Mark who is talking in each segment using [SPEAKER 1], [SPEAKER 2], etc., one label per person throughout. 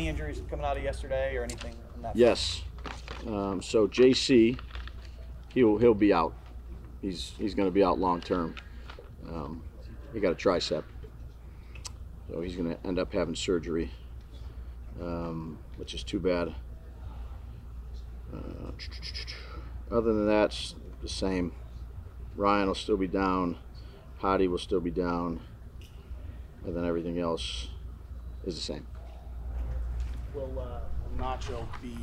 [SPEAKER 1] Any injuries coming out of yesterday or anything?
[SPEAKER 2] Yes. Um, so JC, he'll he'll be out. He's he's going to be out long term. Um, he got a tricep, so he's going to end up having surgery, um, which is too bad. Uh, other than that, it's the same. Ryan will still be down. Hottie will still be down, and then everything else is the same.
[SPEAKER 3] Will uh, Nacho be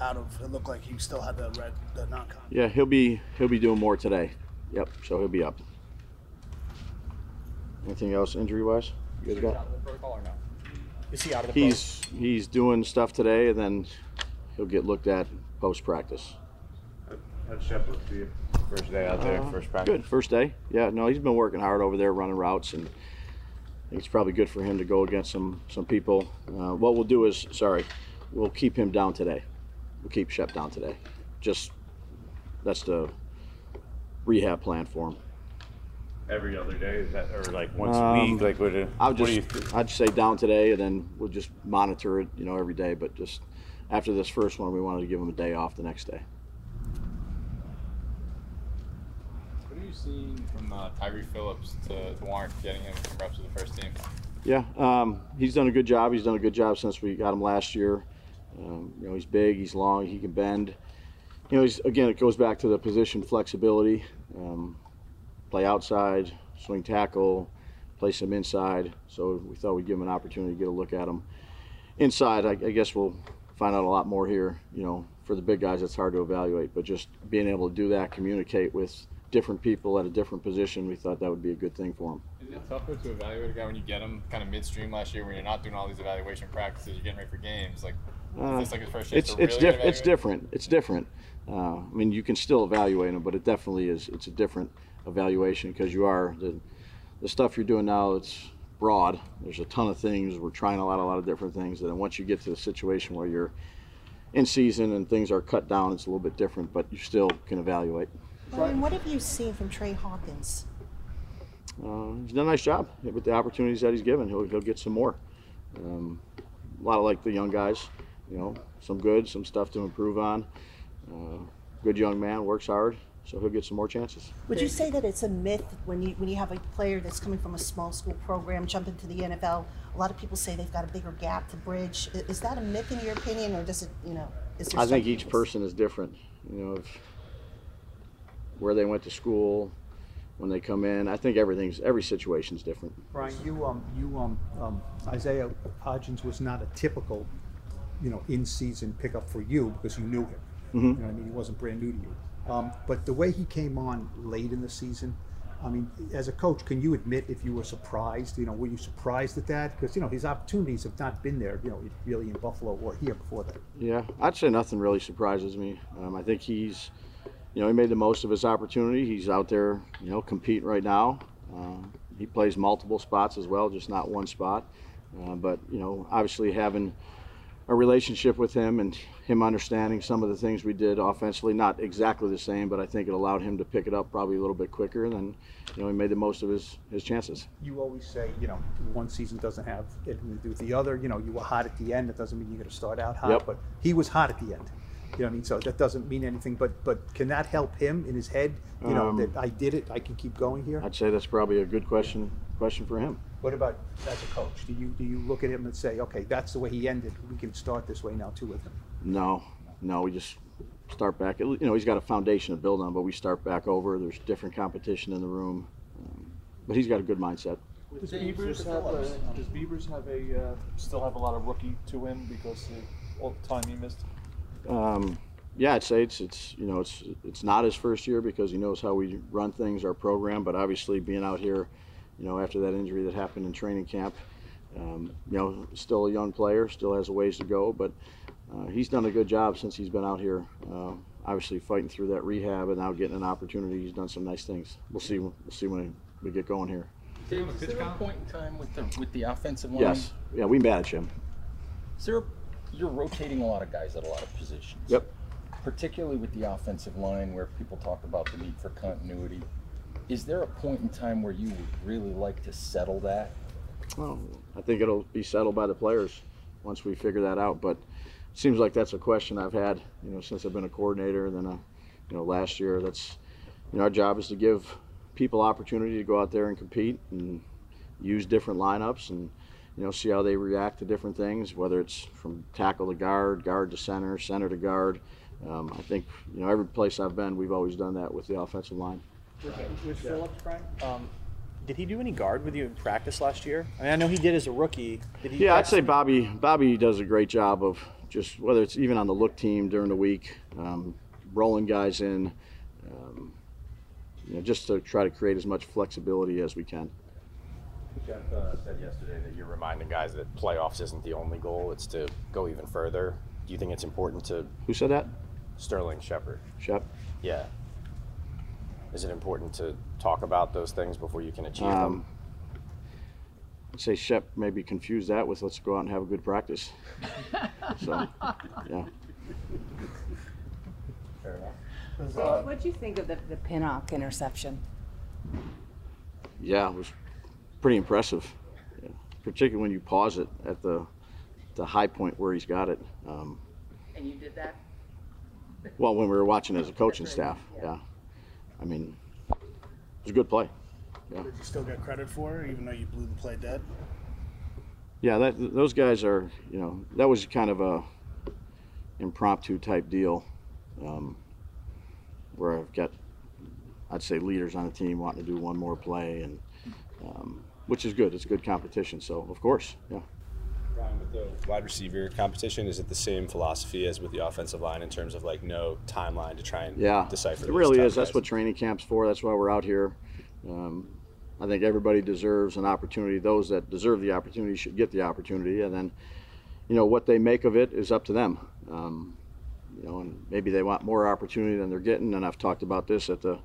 [SPEAKER 3] out of? It looked like he still had the red, the non-con.
[SPEAKER 2] Yeah, he'll be he'll be doing more today. Yep, so he'll be up. Anything else injury wise? You guys got?
[SPEAKER 1] Is he out of the
[SPEAKER 2] He's he's doing stuff today, and then he'll get looked at post practice.
[SPEAKER 4] How'd Shep look to you? First day out there, first practice.
[SPEAKER 2] Good first day. Yeah, no, he's been working hard over there running routes, and I think it's probably good for him to go against some some people. Uh, what we'll do is, sorry, we'll keep him down today. We'll keep Shep down today. Just that's the rehab plan for him.
[SPEAKER 4] Every other day, is that or like once
[SPEAKER 2] Um,
[SPEAKER 4] a week? Like what? do-
[SPEAKER 2] I
[SPEAKER 4] what
[SPEAKER 2] would
[SPEAKER 4] do you
[SPEAKER 2] just, I'd say down today, and then we'll just monitor it, you know, every day. But just after this first one, we wanted to give him a day off the next day.
[SPEAKER 5] What are you from uh, Tyre Phillips to, to warrant getting him some reps with the first team?
[SPEAKER 2] Yeah, um, he's done a good job. He's done a good job since we got him last year. Um, you know, he's big, he's long, he can bend. You know, he's again, it goes back to the position flexibility. Um, play outside, swing tackle, play some inside. So we thought we'd give him an opportunity to get a look at him inside. I, I guess we'll find out a lot more here. You know, for the big guys, it's hard to evaluate, but just being able to do that, communicate with different people at a different position, we thought that would be a good thing for him.
[SPEAKER 5] Is it tougher to evaluate a guy when you get him kind of midstream last year when you're not doing all these evaluation practices, you're getting ready for games? Like,
[SPEAKER 2] Uh,
[SPEAKER 5] this like his first chance
[SPEAKER 2] it's it's
[SPEAKER 5] really
[SPEAKER 2] diff- it's different. It's different. Uh, I mean, you can still evaluate them, but it definitely is. It's a different evaluation because you are the the stuff you're doing now. It's broad. There's a ton of things. We're trying a lot, a lot of different things. And then once you get to the situation where you're in season and things are cut down, it's a little bit different. But you still can evaluate.
[SPEAKER 6] Brian, what have you seen from Tre Hawkins?
[SPEAKER 2] Uh, he's done a nice job with the opportunities that he's given. He'll, he'll get some more. Um, a lot of like the young guys, you know, some good, some stuff to improve on. Uh, good young man, works hard, so he'll get some more chances.
[SPEAKER 6] Would you say that it's a myth when you when you have a player that's coming from a small school program jump into the NFL? A lot of people say they've got a bigger gap to bridge. Is that a myth in your opinion, or does it, you know, is?
[SPEAKER 2] I think each person is different. You know, if, where they went to school, when they come in. I think everything's every situation's different.
[SPEAKER 7] Brian, you um you um, um Isaiah Hodgins was not a typical, you know, in-season pickup for you because you knew him.
[SPEAKER 2] Mhm.
[SPEAKER 7] You know, what I mean, he wasn't brand new to you. Um, but the way he came on late in the season, I mean, as a coach, can you admit if you were surprised? You know, were you surprised at that? Because you know his opportunities have not been there. You know, really in Buffalo or here before that.
[SPEAKER 2] Yeah, I'd say nothing really surprises me. Um, I think he's, you know, he made the most of his opportunity. He's out there, you know, competing right now. Uh, he plays multiple spots as well, just not one spot. Uh, but you know, obviously having a relationship with him and him understanding some of the things we did offensively, not exactly the same, but I think it allowed him to pick it up probably a little bit quicker. And then, you know, he made the most of his his chances.
[SPEAKER 7] You always say, you know, one season doesn't have anything to do with the other. You know, you were hot at the end. That doesn't mean you're going to start out hot.
[SPEAKER 2] Yep.
[SPEAKER 7] But he was hot at the end. You know what I mean? So that doesn't mean anything. But but can that help him in his head? You know
[SPEAKER 2] Um,
[SPEAKER 7] that I did it. I can keep going here.
[SPEAKER 2] I'd say that's probably a good question question for him.
[SPEAKER 7] What about as a coach? Do you do you look at him and say, okay, that's the way he ended. We can start this way now too with him.
[SPEAKER 2] No, no, we just start back. You know, he's got a foundation to build on, but we start back over. There's different competition in the room, um, but he's got a good mindset.
[SPEAKER 8] Does Beavers have a, does Beavers have a uh, still have a lot of rookie to him because of all the time he missed?
[SPEAKER 2] Um, yeah, I'd say it's it's you know it's it's not his first year because he knows how we run things, our program. But obviously, being out here, you know, after that injury that happened in training camp, um, you know, still a young player, still has a ways to go. But uh, he's done a good job since he's been out here. Uh, obviously, fighting through that rehab and now getting an opportunity. He's done some nice things. We'll see. We'll see when we get going here.
[SPEAKER 9] Dave, is there a point in time with the with the offensive line?
[SPEAKER 2] Yes. Yeah, we manage him.
[SPEAKER 9] Is there? A, you're rotating a lot of guys at a lot of positions.
[SPEAKER 2] Yep.
[SPEAKER 9] Particularly with the offensive line, where people talk about the need for continuity. Is there a point in time where you would really like to settle that?
[SPEAKER 2] Well, I think it'll be settled by the players once we figure that out. But it seems like that's a question I've had, you know, since I've been a coordinator. And then, uh, you know, last year, that's, you know, our job is to give people opportunity to go out there and compete and use different lineups and you know see how they react to different things whether it's from tackle to guard guard to center center to guard um, i think you know every place i've been we've always done that with the offensive line
[SPEAKER 1] with, with Phillips, Frank, um, did he do any guard with you in practice last year? I mean, I know he did as a rookie. Did he
[SPEAKER 2] yeah, I'd say Bobby. Bobby does a great job of just whether it's even on the look team during the week, um, rolling guys in, um, you know, just to try to create as much flexibility as we can.
[SPEAKER 10] Jeff uh, said yesterday that you're reminding guys that playoffs isn't the only goal; it's to go even further. Do you think it's important to?
[SPEAKER 2] Who said that?
[SPEAKER 10] Sterling Shepard.
[SPEAKER 2] Shep.
[SPEAKER 10] Yeah. Is it important to talk about those things before you can achieve
[SPEAKER 2] Um,
[SPEAKER 10] them?
[SPEAKER 2] I'd say Shep maybe confuse that with let's go out and have a good practice. so, yeah.
[SPEAKER 10] Fair enough.
[SPEAKER 11] What what'd you think of the, the Pinnock interception?
[SPEAKER 2] Yeah, it was pretty impressive, yeah. particularly when you pause it at the the high point where he's got it. Um,
[SPEAKER 11] And you did that?
[SPEAKER 2] well, when we were watching as a coaching staff, yeah. I mean, it was a good play. Yeah,
[SPEAKER 3] Did you still get credit for it, even though you blew the play dead?
[SPEAKER 2] yeah. That those guys are, you know, that was kind of a impromptu type deal, um, where I've got, I'd say, leaders on the team wanting to do one more play, and um, which is good. It's good competition. So of course, yeah.
[SPEAKER 12] Brian, with the wide receiver competition, is it the same philosophy as with the offensive line in terms of like no timeline to try and
[SPEAKER 2] Yeah,
[SPEAKER 12] decipher?
[SPEAKER 2] it really is. That's what training camp's for. That's why we're out here. Um, I think everybody deserves an opportunity. Those that deserve the opportunity should get the opportunity, and then, you know, what they make of it is up to them. Um, you know, and maybe they want more opportunity than they're getting. And I've talked about this at the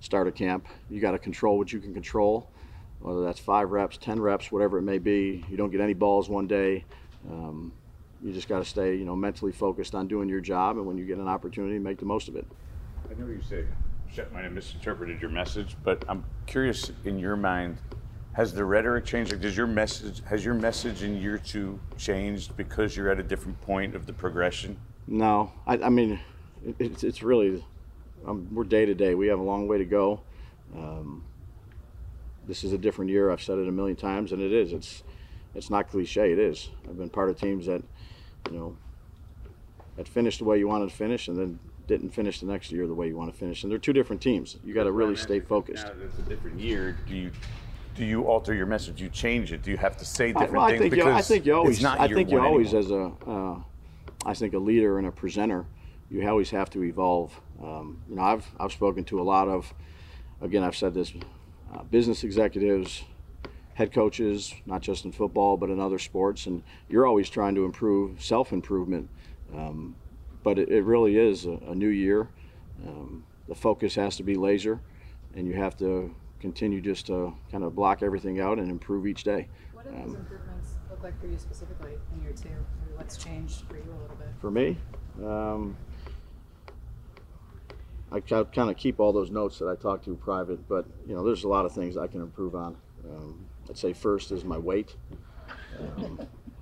[SPEAKER 2] start of camp. You got to control what you can control, whether that's five reps, ten reps, whatever it may be. You don't get any balls one day. Um, you just got to stay, you know, mentally focused on doing your job, and when you get an opportunity, make the most of it.
[SPEAKER 4] I know you say Shep might have misinterpreted your message, but I'm curious in your mind, has the rhetoric changed? Like, does your message has your message in year two changed because you're at a different point of the progression?
[SPEAKER 2] No, I, I mean, it, it's, it's really, um, we're day to day. We have a long way to go. Um, this is a different year. I've said it a million times, and it is. It's, it's not cliche. It is. I've been part of teams that, you know, that finished the way you wanted to finish, and then didn't finish the next year the way you want to finish. And they're two different teams. You got to really stay focused.
[SPEAKER 4] Now that it's a different year. Do you do you alter your message? Do you change it? Do you have to say different
[SPEAKER 2] well, I
[SPEAKER 4] things
[SPEAKER 2] think you, I think you always. I think you always,
[SPEAKER 4] anymore?
[SPEAKER 2] as a, uh, I think a leader and a presenter, you always have to evolve. Um, you know, I've I've spoken to a lot of, again, I've said this, uh, business executives, head coaches, not just in football but in other sports, and you're always trying to improve, self improvement. Um, but it, it really is a, a new year. Um, the focus has to be laser, and you have to continue just to kind of block everything out and improve each day.
[SPEAKER 13] What do those improvements look like for you specifically in year two? What's changed for you a little bit?
[SPEAKER 2] For me, um, I kind of keep all those notes that I talk to private, but you know, there's a lot of things I can improve on. Um, I'd say first is my weight, um,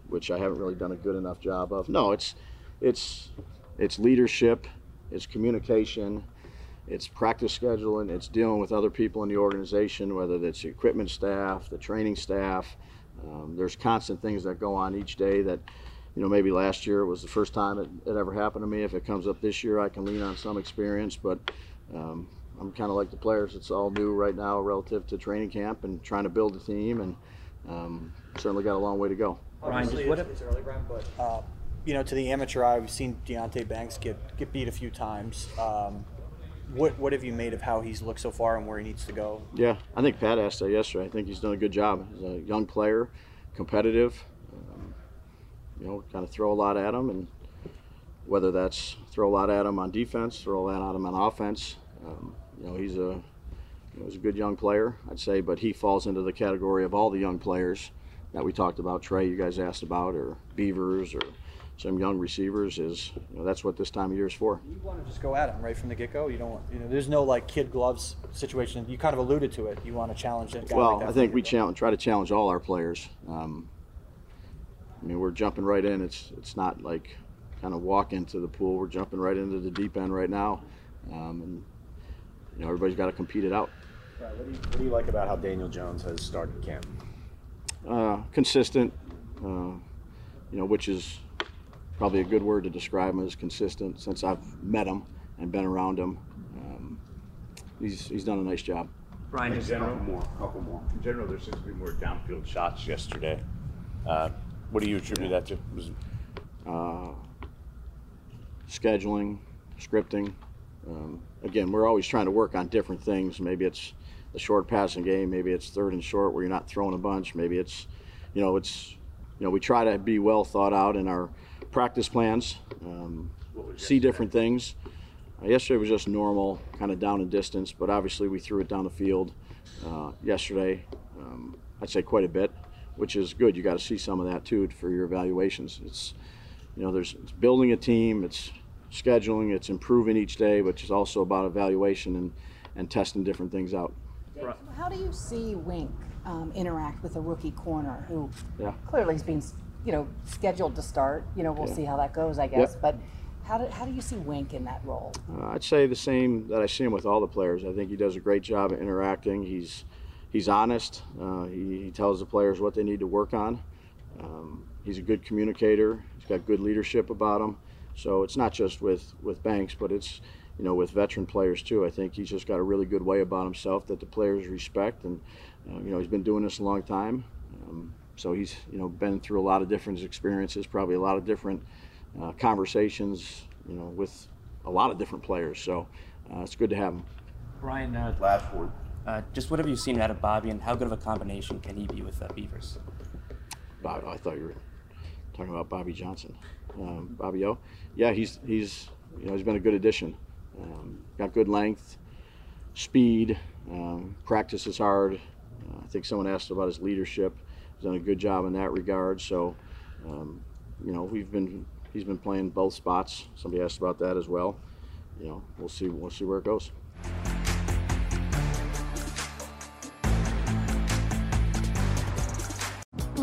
[SPEAKER 2] which I haven't really done a good enough job of. No, it's it's it's leadership, it's communication, it's practice scheduling, it's dealing with other people in the organization, whether it's the equipment staff, the training staff. Um, there's constant things that go on each day that, you know, maybe last year it was the first time it, it ever happened to me. If it comes up this year, I can lean on some experience, but um, I'm kind of like the players. It's all new right now relative to training camp and trying to build a team, and um, certainly got a long way to go.
[SPEAKER 1] Ryan, just what it's early, Brian, but uh, you know, to the amateur eye, we've seen Deonte Banks get get beat a few times. Um, what what have you made of how he's looked so far and where he needs to go?
[SPEAKER 2] Yeah, I think Pat asked that yesterday. I think he's done a good job. He's a young player, competitive. You know, kind of throw a lot at him, and whether that's throw a lot at him on defense, throw a lot at him on offense. Um, you know, he's a you know, he's a good young player, I'd say, but he falls into the category of all the young players that we talked about. Tre, you guys asked about, or Beavers, or some young receivers. Is you know, that's what this time of year is for.
[SPEAKER 1] You want to just go at him right from the get go. You don't want you know. There's no like kid gloves situation. You kind of alluded to it. You want to challenge that guy.
[SPEAKER 2] Well,
[SPEAKER 1] like
[SPEAKER 2] I think we challenge, try to challenge all our players. Um, I mean, we're jumping right in. It's it's not like kind of walk into the pool. We're jumping right into the deep end right now, um, and you know everybody's got to compete it out.
[SPEAKER 10] Right, what, do you, what do you like about how Daniel Jones has started camp?
[SPEAKER 2] Uh, consistent, uh, you know, which is probably a good word to describe him as consistent. Since I've met him and been around him, um, he's he's done a nice job.
[SPEAKER 4] Brian, in general, more, couple more. In general, there seems to be more downfield shots yesterday. Uh, what do you attribute that to? Was
[SPEAKER 2] uh, scheduling, scripting. Um, again, we're always trying to work on different things. Maybe it's the short passing game. Maybe it's third and short where you're not throwing a bunch. Maybe it's, you know, it's, you know, we try to be well thought out in our practice plans. Um, see different things. Uh, yesterday was just normal, kind of down in distance, but obviously we threw it down the field uh, yesterday. Um, I'd say quite a bit, which is good. You got to see some of that too for your evaluations. It's, you know, there's it's building a team. It's scheduling. It's improving each day, which is also about evaluation and, and testing different things out.
[SPEAKER 11] How do you see Wink um, interact with a rookie corner who
[SPEAKER 2] Yeah.
[SPEAKER 11] clearly is being, you know, scheduled to start? You know, we'll
[SPEAKER 2] Yeah.
[SPEAKER 11] see how that goes, I
[SPEAKER 2] Yep.
[SPEAKER 11] guess. But how do, how do you see Wink in that role?
[SPEAKER 2] Uh, I'd say the same that I see him with all the players. I think he does a great job of interacting. He's he's honest. Uh, he, he tells the players what they need to work on. Um, he's a good communicator. He's got good leadership about him. So it's not just with with Banks, but it's you know with veteran players too. I think he's just got a really good way about himself that the players respect, and uh, you know he's been doing this a long time. Um, so he's you know been through a lot of different experiences, probably a lot of different uh, conversations, you know, with a lot of different players. So uh, it's good to have him.
[SPEAKER 14] Brian, uh,
[SPEAKER 2] last word.
[SPEAKER 14] Uh, just what have you seen out of Bobby, and how good of a combination can he be with uh, Beavers?
[SPEAKER 2] Bob, I thought you were talking about Bobby Johnson. Um, Bobby O. Yeah, he's he's you know he's been a good addition. Um, got good length, speed, um, practices hard. Uh, I think someone asked about his leadership. He's done a good job in that regard. So, um, you know, we've been he's been playing both spots. Somebody asked about that as well. You know, we'll see we'll see where it goes.